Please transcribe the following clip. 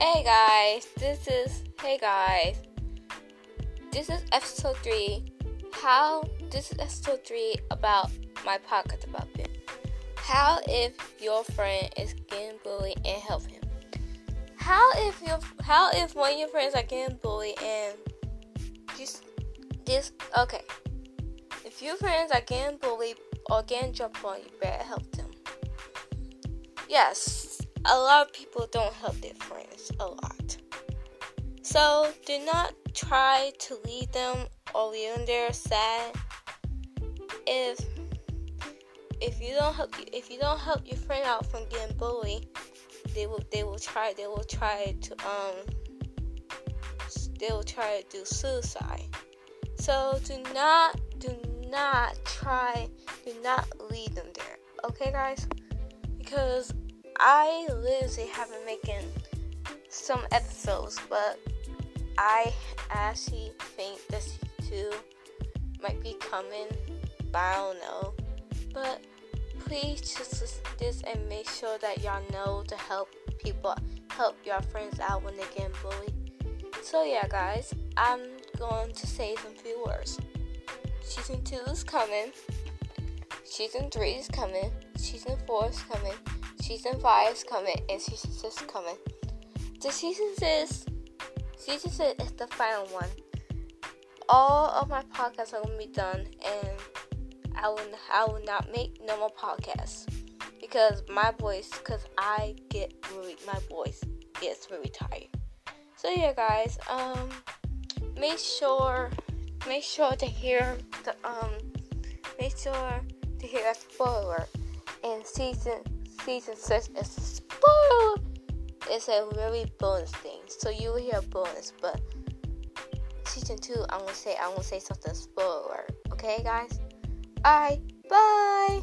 Hey guys, this is hey guys. This is episode three. How this is episode three about my podcast about it. How if your friend is getting bullied and help him? How if your how if one of your friends are getting bullied and just this okay. If your friends are getting bullied or getting jumped on, you better help them. Yes, a lot of people don't help their friends a lot. So do not try to leave them or leave them there sad. If if you don't help if you don't help your friend out from getting bullied, they will they will try they will try to um they will try to do suicide. So do not do not try do not leave them there. Okay guys? Because I literally have been making some episodes, but I actually think this too might be coming, but I don't know. But please just listen to this and make sure that y'all know to help people, help your friends out when they get bullied. So yeah, guys, I'm going to say some few words. Season two is coming. Season three is coming. Season four is coming. Season 5 is coming and season 6 is coming. The season 6, season 6 is the final one. All of my podcasts are to be done and I will, I will not make no more podcasts because my voice, because I get really, my voice gets really tired. So yeah guys, um, make sure, make sure to hear the, um, make sure to hear a spoiler in season season six is a spoiler. It's a really bonus thing, so you will hear bonus. But season two, I'm gonna say I'm gonna say something spoiler. Okay, guys. Alright, bye.